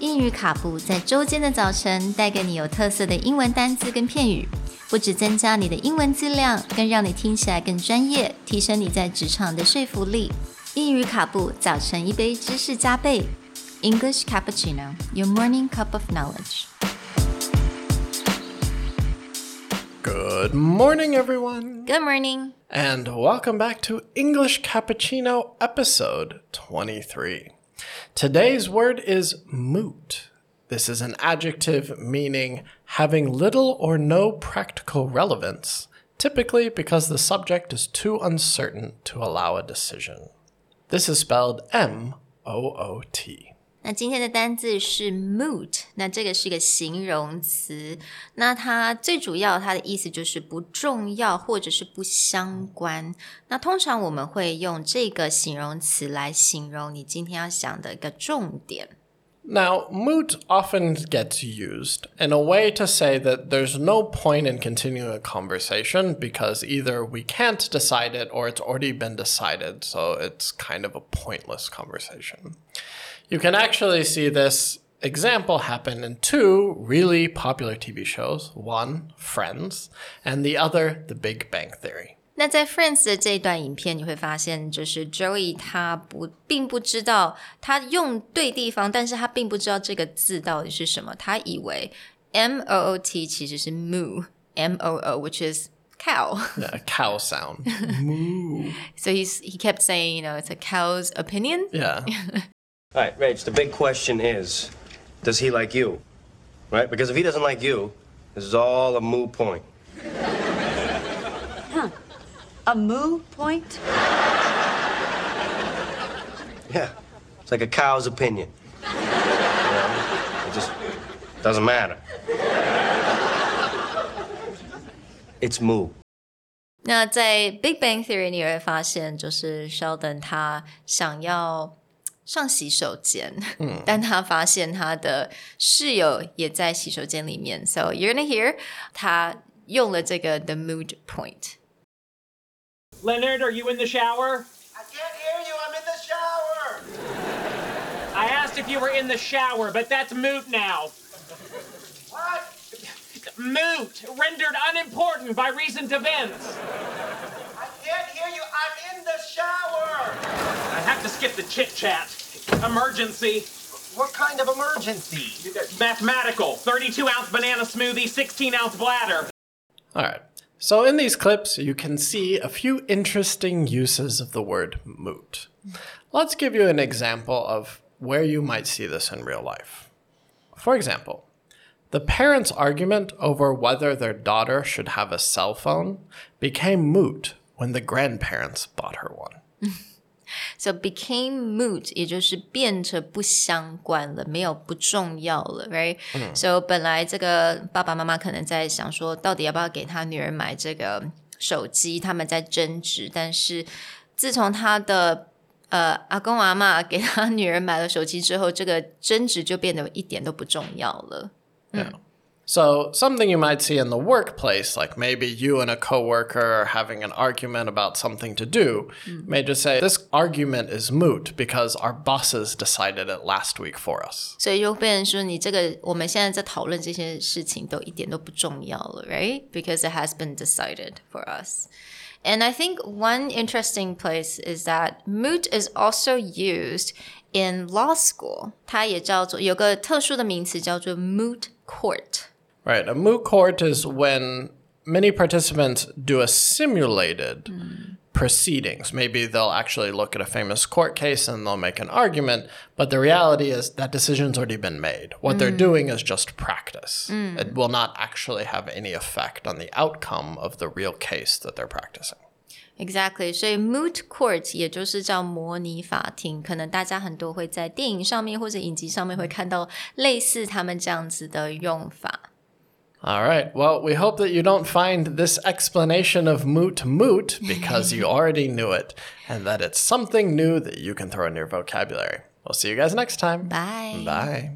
英语卡布在周间的早晨带给你有特色的英文单词跟片语，不只增加你的英文质量，更让你听起来更专业，提升你在职场的说服力。英语卡布早晨一杯知识加倍，English cappuccino, your morning cup of knowledge. Good morning, everyone, Good morning. and welcome back to English Cappuccino episode 23. Today's word is moot. This is an adjective meaning having little or no practical relevance, typically because the subject is too uncertain to allow a decision. This is spelled M O O T. 那今天的单字是 moot，那这个是一个形容词，那它最主要它的意思就是不重要或者是不相关。那通常我们会用这个形容词来形容你今天要想的一个重点。 Now, moot often gets used in a way to say that there's no point in continuing a conversation because either we can't decide it or it's already been decided, so it's kind of a pointless conversation. You can actually see this example happen in two really popular TV shows one, Friends, and the other, The Big Bang Theory. 那在 Friends 的这一段影片，你会发现，就是 Joey 他不并不知道他用对地方，但是他并不知道这个字到底是什么，他以为 M O O T 其实是 moo，M O O，which is cow。 Yeah, a cow sound. Moo. So he's he kept saying, you know, it's a cow's opinion. Yeah. All right, Rach. the big question is, does he like you? Right? Because if he doesn't like you, this is all a moo point. Huh. A moo point? Yeah. It's like a cow's opinion. You know? It just doesn't matter. It's moo. 那在《Big Bang Theory》你会发现，就是 Sheldon 他想要上洗手间，嗯，但他发现他的室友也在洗手间里面，so you're gonna hear the moot point。Leonard, are you in the shower? I can't hear you. I'm in the shower. I asked if you were in the shower, but that's moot now. What? Moot, rendered unimportant by recent events. I can't hear you. I'm in the shower. I have to skip the chit chat. Emergency. What kind of emergency? Mathematical. 32 ounce banana smoothie, 16 ounce bladder. All right. So in these clips, you can see a few interesting uses of the word moot. Let's give you an example of where you might see this in real life. For example, the parents' argument over whether their daughter should have a cell phone became moot when the grandparents bought her one. So became moot，也就是变成不相关了，没有不重要了，right？、So 本来这个爸爸妈妈可能在想说，到底要不要给他女儿买这个手机，他们在争执。但是自从他的呃阿公阿妈 给他女儿买了手机之后，这个争执就变得一点都不重要了。Yeah. So, something you might see in the workplace, like maybe you and a coworker are having an argument about something to do, may just say, This argument is moot because our bosses decided it last week for us. 所以就变成说，你这个我们现在在讨论这些事情都一点都不重要了，right? Because it has been decided for us. And I think one interesting place is that moot is also used in law school. 它也叫做有个特殊的名词叫做 moot court. Right. A moot court is when many participants do a simulated proceedings. Maybe they'll actually look at a famous court case and they'll make an argument, but the reality is that decision's already been made. What they're doing is just practice. It will not actually have any effect on the outcome of the real case that they're practicing. Exactly，所以 moot court 也就是叫模拟法庭，可能大家很多会在电影上面或者影集上面会看到类似他们这样子的用法。 all right. Well, we hope that you don't find this explanation of moot moot because you already knew it and that it's something new that you can throw in your vocabulary. We'll see you guys next time. Bye. Bye.